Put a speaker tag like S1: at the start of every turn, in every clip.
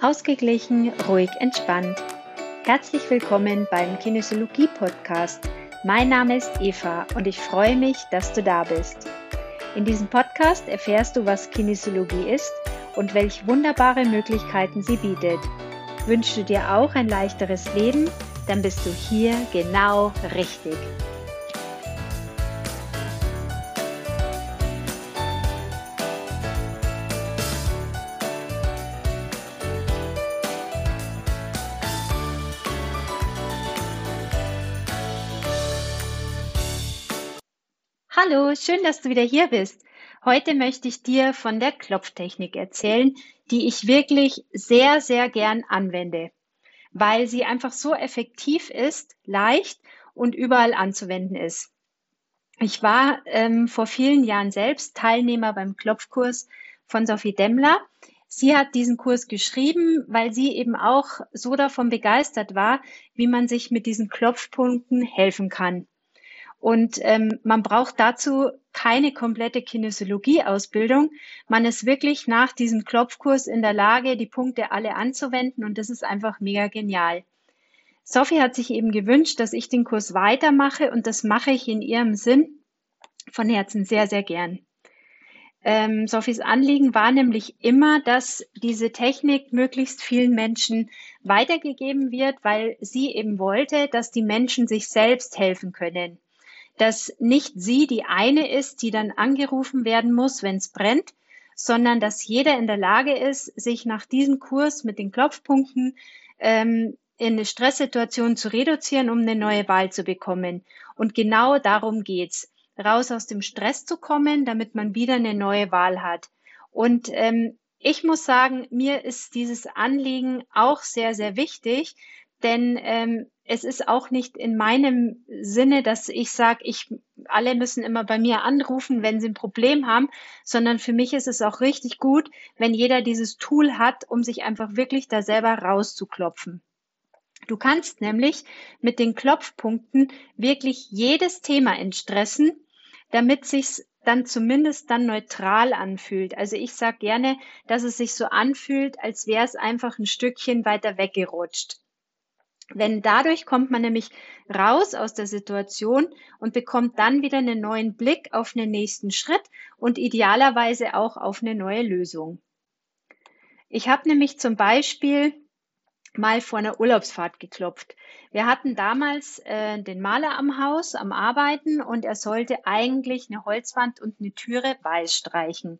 S1: Ausgeglichen, ruhig, entspannt. Herzlich willkommen beim Kinesiologie Podcast. Mein Name ist Eva und ich freue mich, dass du da bist. In diesem Podcast erfährst du, was Kinesiologie ist und welche wunderbare Möglichkeiten sie bietet. Wünschst du dir auch ein leichteres Leben? Dann bist du hier genau richtig. Hallo, schön, dass du wieder hier bist. Heute möchte ich dir von der Klopftechnik erzählen, die ich wirklich sehr, sehr gern anwende, weil sie einfach so effektiv ist, leicht und überall anzuwenden ist. Ich war ähm, vor vielen Jahren selbst Teilnehmer beim Klopfkurs von Sophie Demmler. Sie hat diesen Kurs geschrieben, weil sie eben auch so davon begeistert war, wie man sich mit diesen Klopfpunkten helfen kann. Und ähm, man braucht dazu keine komplette Kinesiologie-Ausbildung. Man ist wirklich nach diesem Klopfkurs in der Lage, die Punkte alle anzuwenden und das ist einfach mega genial. Sophie hat sich eben gewünscht, dass ich den Kurs weitermache und das mache ich in ihrem Sinn von Herzen sehr, sehr gern. Ähm, Sophies Anliegen war nämlich immer, dass diese Technik möglichst vielen Menschen weitergegeben wird, weil sie eben wollte, dass die Menschen sich selbst helfen können dass nicht sie die eine ist, die dann angerufen werden muss, wenn es brennt, sondern dass jeder in der Lage ist, sich nach diesem Kurs mit den Klopfpunkten ähm, in eine Stresssituation zu reduzieren, um eine neue Wahl zu bekommen. Und genau darum geht's, raus aus dem Stress zu kommen, damit man wieder eine neue Wahl hat. Und ähm, ich muss sagen, mir ist dieses Anliegen auch sehr, sehr wichtig, denn ähm, es ist auch nicht in meinem Sinne, dass ich sage, ich alle müssen immer bei mir anrufen, wenn sie ein Problem haben, sondern für mich ist es auch richtig gut, wenn jeder dieses Tool hat, um sich einfach wirklich da selber rauszuklopfen. Du kannst nämlich mit den Klopfpunkten wirklich jedes Thema entstressen, damit sich's dann zumindest dann neutral anfühlt. Also ich sage gerne, dass es sich so anfühlt, als wäre es einfach ein Stückchen weiter weggerutscht. Wenn dadurch kommt man nämlich raus aus der Situation und bekommt dann wieder einen neuen Blick auf einen nächsten Schritt und idealerweise auch auf eine neue Lösung. Ich habe nämlich zum Beispiel mal vor einer Urlaubsfahrt geklopft. Wir hatten damals äh, den Maler am Haus am Arbeiten und er sollte eigentlich eine Holzwand und eine Türe weiß streichen.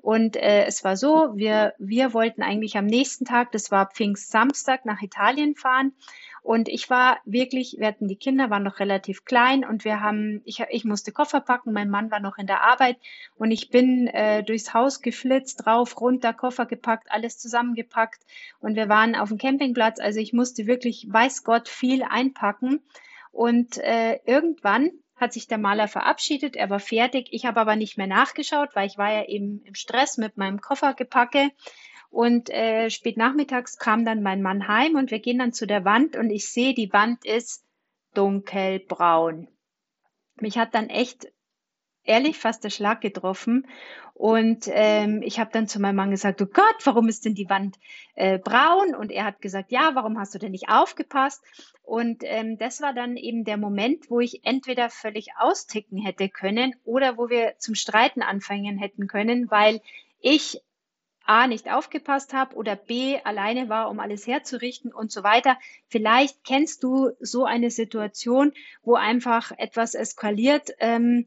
S1: Und äh, es war so, wir, wir wollten eigentlich am nächsten Tag, das war Pfingstsamstag, nach Italien fahren und ich war wirklich, wir hatten die Kinder, waren noch relativ klein und wir haben, ich, ich musste Koffer packen, mein Mann war noch in der Arbeit und ich bin äh, durchs Haus geflitzt, rauf, runter, Koffer gepackt, alles zusammengepackt und wir waren auf dem Campingplatz. Also ich musste wirklich, weiß Gott, viel einpacken. Und äh, irgendwann hat sich der Maler verabschiedet, er war fertig. Ich habe aber nicht mehr nachgeschaut, weil ich war ja eben im Stress mit meinem Koffergepacke. Und äh, spät nachmittags kam dann mein Mann heim und wir gehen dann zu der Wand und ich sehe, die Wand ist dunkelbraun. Mich hat dann echt ehrlich fast der Schlag getroffen. Und ähm, ich habe dann zu meinem Mann gesagt, oh Gott, warum ist denn die Wand äh, braun? Und er hat gesagt, ja, warum hast du denn nicht aufgepasst? Und ähm, das war dann eben der Moment, wo ich entweder völlig austicken hätte können oder wo wir zum Streiten anfangen hätten können, weil ich A nicht aufgepasst habe oder B alleine war, um alles herzurichten und so weiter. Vielleicht kennst du so eine Situation, wo einfach etwas eskaliert, ähm,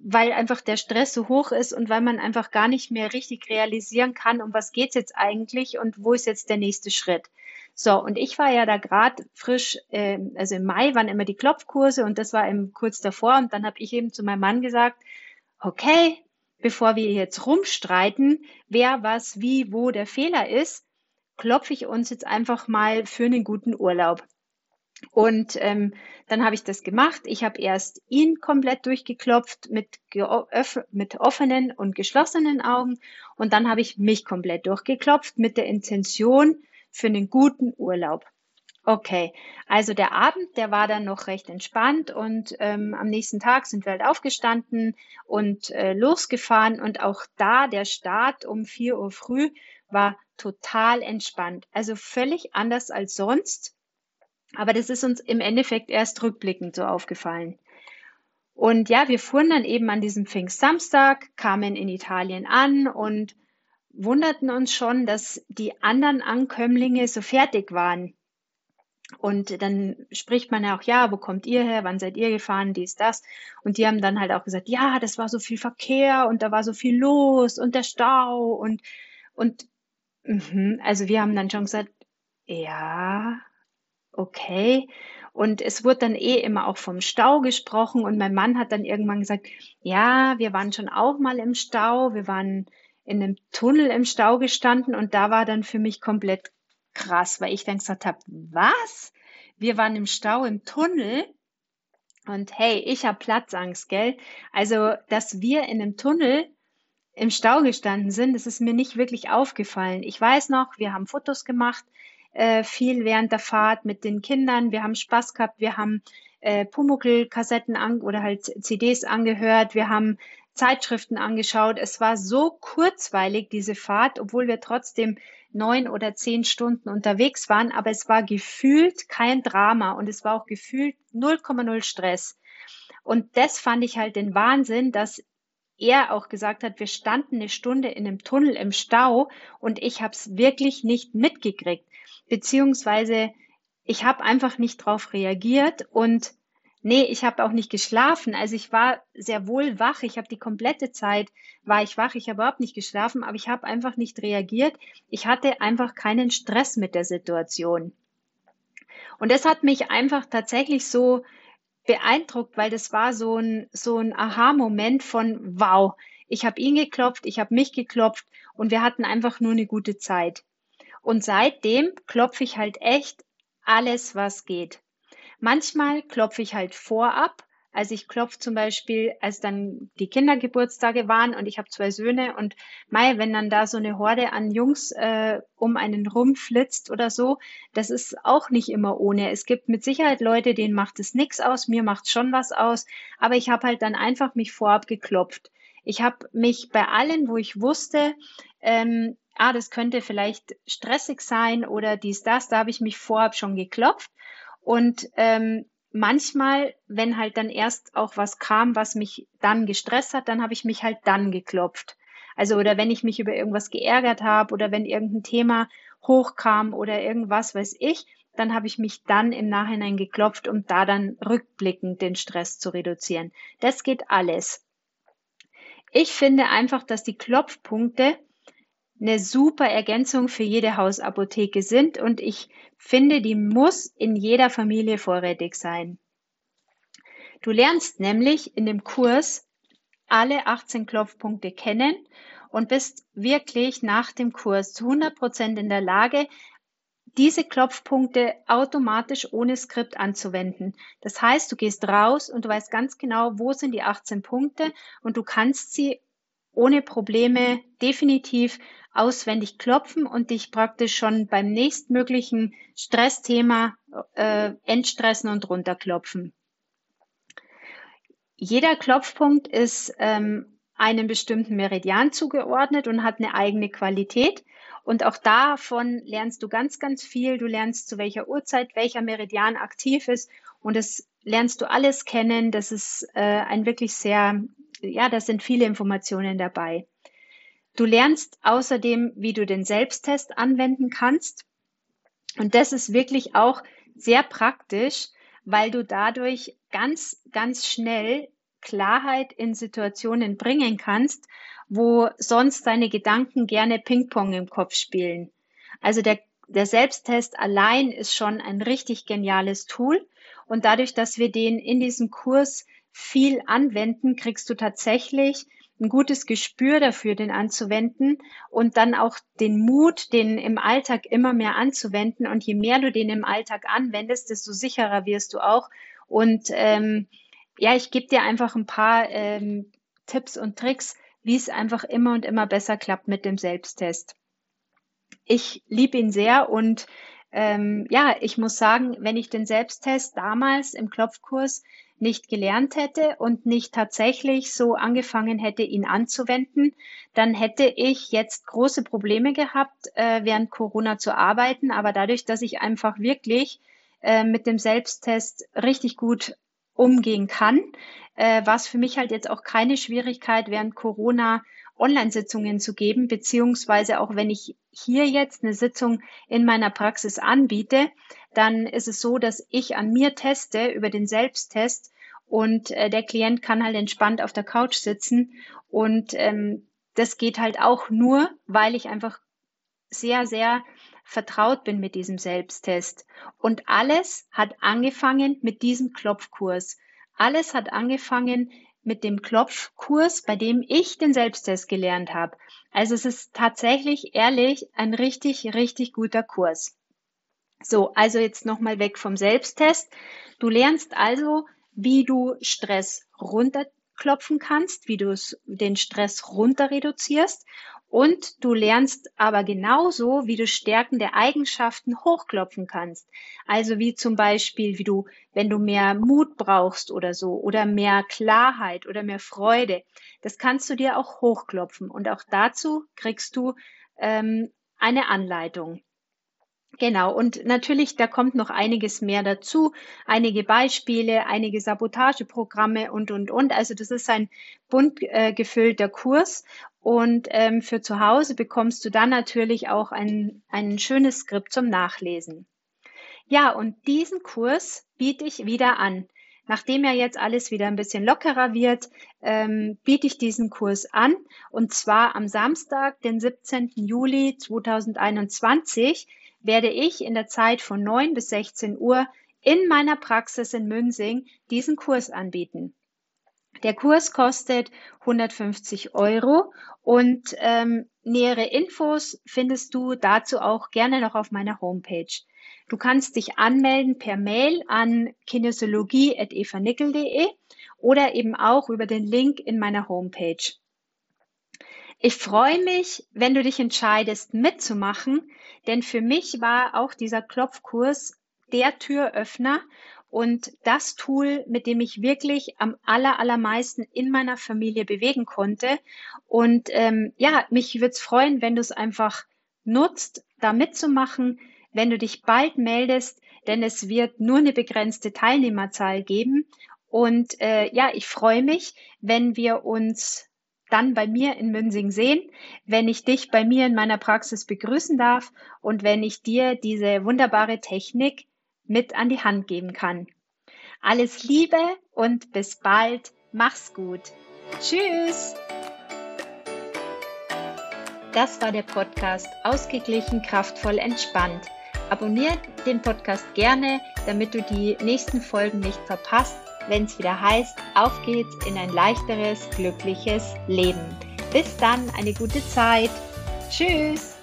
S1: weil einfach der Stress so hoch ist und weil man einfach gar nicht mehr richtig realisieren kann, um was geht's jetzt eigentlich und wo ist jetzt der nächste Schritt. So, und ich war ja da gerade frisch, äh, also im Mai waren immer die Klopfkurse und das war eben kurz davor und dann habe ich eben zu meinem Mann gesagt, okay, bevor wir jetzt rumstreiten, wer was, wie, wo der Fehler ist, klopfe ich uns jetzt einfach mal für einen guten Urlaub. Und ähm, dann habe ich das gemacht. Ich habe erst ihn komplett durchgeklopft mit, mit offenen und geschlossenen Augen und dann habe ich mich komplett durchgeklopft mit der Intention für einen guten Urlaub. Okay, also der Abend, der war dann noch recht entspannt und ähm, am nächsten Tag sind wir halt aufgestanden und äh, losgefahren und auch da der Start um vier Uhr früh war total entspannt. Also völlig anders als sonst. Aber das ist uns im Endeffekt erst rückblickend so aufgefallen. Und ja, wir fuhren dann eben an diesem Pfingstsamstag, kamen in Italien an und wunderten uns schon, dass die anderen Ankömmlinge so fertig waren. Und dann spricht man ja auch, ja, wo kommt ihr her? Wann seid ihr gefahren? Dies, das. Und die haben dann halt auch gesagt, ja, das war so viel Verkehr und da war so viel los und der Stau und, und, mh. also wir haben dann schon gesagt, ja, okay. Und es wurde dann eh immer auch vom Stau gesprochen und mein Mann hat dann irgendwann gesagt, ja, wir waren schon auch mal im Stau, wir waren in einem Tunnel im Stau gestanden und da war dann für mich komplett krass, weil ich dann gesagt habe, was? Wir waren im Stau im Tunnel und hey, ich habe Platzangst, gell? Also, dass wir in einem Tunnel im Stau gestanden sind, das ist mir nicht wirklich aufgefallen. Ich weiß noch, wir haben Fotos gemacht, äh, viel während der Fahrt mit den Kindern. Wir haben Spaß gehabt, wir haben äh, Pumuckl-Kassetten an oder halt CDs angehört, wir haben Zeitschriften angeschaut. Es war so kurzweilig, diese Fahrt, obwohl wir trotzdem neun oder zehn Stunden unterwegs waren, aber es war gefühlt kein Drama und es war auch gefühlt 0,0 Stress. Und das fand ich halt den Wahnsinn, dass er auch gesagt hat, wir standen eine Stunde in einem Tunnel im Stau und ich habe es wirklich nicht mitgekriegt, beziehungsweise ich habe einfach nicht drauf reagiert und Nee, ich habe auch nicht geschlafen. Also ich war sehr wohl wach. Ich habe die komplette Zeit war ich wach. Ich habe überhaupt nicht geschlafen, aber ich habe einfach nicht reagiert. Ich hatte einfach keinen Stress mit der Situation. Und das hat mich einfach tatsächlich so beeindruckt, weil das war so ein so ein Aha-Moment von wow, ich habe ihn geklopft, ich habe mich geklopft und wir hatten einfach nur eine gute Zeit. Und seitdem klopfe ich halt echt alles, was geht. Manchmal klopfe ich halt vorab. Also ich klopfe zum Beispiel, als dann die Kindergeburtstage waren und ich habe zwei Söhne und Mai, wenn dann da so eine Horde an Jungs äh, um einen rumflitzt oder so, das ist auch nicht immer ohne. Es gibt mit Sicherheit Leute, denen macht es nichts aus, mir macht schon was aus, aber ich habe halt dann einfach mich vorab geklopft. Ich habe mich bei allen, wo ich wusste, ähm, ah, das könnte vielleicht stressig sein oder dies, das, da habe ich mich vorab schon geklopft und ähm, manchmal, wenn halt dann erst auch was kam, was mich dann gestresst hat, dann habe ich mich halt dann geklopft. Also oder wenn ich mich über irgendwas geärgert habe oder wenn irgendein Thema hochkam oder irgendwas weiß ich, dann habe ich mich dann im Nachhinein geklopft, um da dann rückblickend den Stress zu reduzieren. Das geht alles. Ich finde einfach, dass die Klopfpunkte eine super Ergänzung für jede Hausapotheke sind und ich finde, die muss in jeder Familie vorrätig sein. Du lernst nämlich in dem Kurs alle 18 Klopfpunkte kennen und bist wirklich nach dem Kurs zu 100 Prozent in der Lage, diese Klopfpunkte automatisch ohne Skript anzuwenden. Das heißt, du gehst raus und du weißt ganz genau, wo sind die 18 Punkte und du kannst sie ohne Probleme definitiv auswendig klopfen und dich praktisch schon beim nächstmöglichen Stressthema äh, entstressen und runterklopfen. Jeder Klopfpunkt ist ähm, einem bestimmten Meridian zugeordnet und hat eine eigene Qualität. Und auch davon lernst du ganz, ganz viel. Du lernst zu welcher Uhrzeit welcher Meridian aktiv ist. Und das lernst du alles kennen. Das ist äh, ein wirklich sehr, ja, da sind viele Informationen dabei. Du lernst außerdem, wie du den Selbsttest anwenden kannst. Und das ist wirklich auch sehr praktisch, weil du dadurch ganz, ganz schnell Klarheit in Situationen bringen kannst, wo sonst deine Gedanken gerne Ping-Pong im Kopf spielen. Also der, der Selbsttest allein ist schon ein richtig geniales Tool. Und dadurch, dass wir den in diesem Kurs viel anwenden, kriegst du tatsächlich ein gutes Gespür dafür, den anzuwenden und dann auch den Mut, den im Alltag immer mehr anzuwenden. Und je mehr du den im Alltag anwendest, desto sicherer wirst du auch. Und ähm, ja, ich gebe dir einfach ein paar ähm, Tipps und Tricks, wie es einfach immer und immer besser klappt mit dem Selbsttest. Ich liebe ihn sehr und ähm, ja, ich muss sagen, wenn ich den Selbsttest damals im Klopfkurs nicht gelernt hätte und nicht tatsächlich so angefangen hätte, ihn anzuwenden, dann hätte ich jetzt große Probleme gehabt, äh, während Corona zu arbeiten. Aber dadurch, dass ich einfach wirklich äh, mit dem Selbsttest richtig gut umgehen kann, äh, war es für mich halt jetzt auch keine Schwierigkeit, während Corona Online-Sitzungen zu geben, beziehungsweise auch wenn ich hier jetzt eine Sitzung in meiner Praxis anbiete, dann ist es so, dass ich an mir teste über den Selbsttest und äh, der Klient kann halt entspannt auf der Couch sitzen und ähm, das geht halt auch nur, weil ich einfach sehr, sehr vertraut bin mit diesem Selbsttest. Und alles hat angefangen mit diesem Klopfkurs. Alles hat angefangen mit dem Klopfkurs, bei dem ich den Selbsttest gelernt habe. Also es ist tatsächlich ehrlich ein richtig, richtig guter Kurs. So, also jetzt nochmal weg vom Selbsttest. Du lernst also, wie du Stress runterklopfen kannst, wie du den Stress runter reduzierst und du lernst aber genauso, wie du stärkende Eigenschaften hochklopfen kannst. Also wie zum Beispiel, wie du, wenn du mehr Mut brauchst oder so, oder mehr Klarheit oder mehr Freude, das kannst du dir auch hochklopfen. Und auch dazu kriegst du ähm, eine Anleitung. Genau, und natürlich, da kommt noch einiges mehr dazu, einige Beispiele, einige Sabotageprogramme und, und, und. Also das ist ein bunt äh, gefüllter Kurs und ähm, für zu Hause bekommst du dann natürlich auch ein, ein schönes Skript zum Nachlesen. Ja, und diesen Kurs biete ich wieder an. Nachdem ja jetzt alles wieder ein bisschen lockerer wird, ähm, biete ich diesen Kurs an und zwar am Samstag, den 17. Juli 2021 werde ich in der Zeit von 9 bis 16 Uhr in meiner Praxis in Münsing diesen Kurs anbieten. Der Kurs kostet 150 Euro und ähm, nähere Infos findest du dazu auch gerne noch auf meiner Homepage. Du kannst dich anmelden per Mail an kinesiologie.evanickel.de oder eben auch über den Link in meiner Homepage. Ich freue mich, wenn du dich entscheidest, mitzumachen, denn für mich war auch dieser Klopfkurs der Türöffner und das Tool, mit dem ich wirklich am aller, allermeisten in meiner Familie bewegen konnte. Und ähm, ja, mich würde es freuen, wenn du es einfach nutzt, da mitzumachen, wenn du dich bald meldest, denn es wird nur eine begrenzte Teilnehmerzahl geben. Und äh, ja, ich freue mich, wenn wir uns dann bei mir in Münsing sehen, wenn ich dich bei mir in meiner Praxis begrüßen darf und wenn ich dir diese wunderbare Technik mit an die Hand geben kann. Alles Liebe und bis bald. Mach's gut. Tschüss. Das war der Podcast Ausgeglichen, kraftvoll, entspannt. Abonniert den Podcast gerne, damit du die nächsten Folgen nicht verpasst wenn es wieder heißt, auf geht's in ein leichteres, glückliches Leben. Bis dann, eine gute Zeit. Tschüss.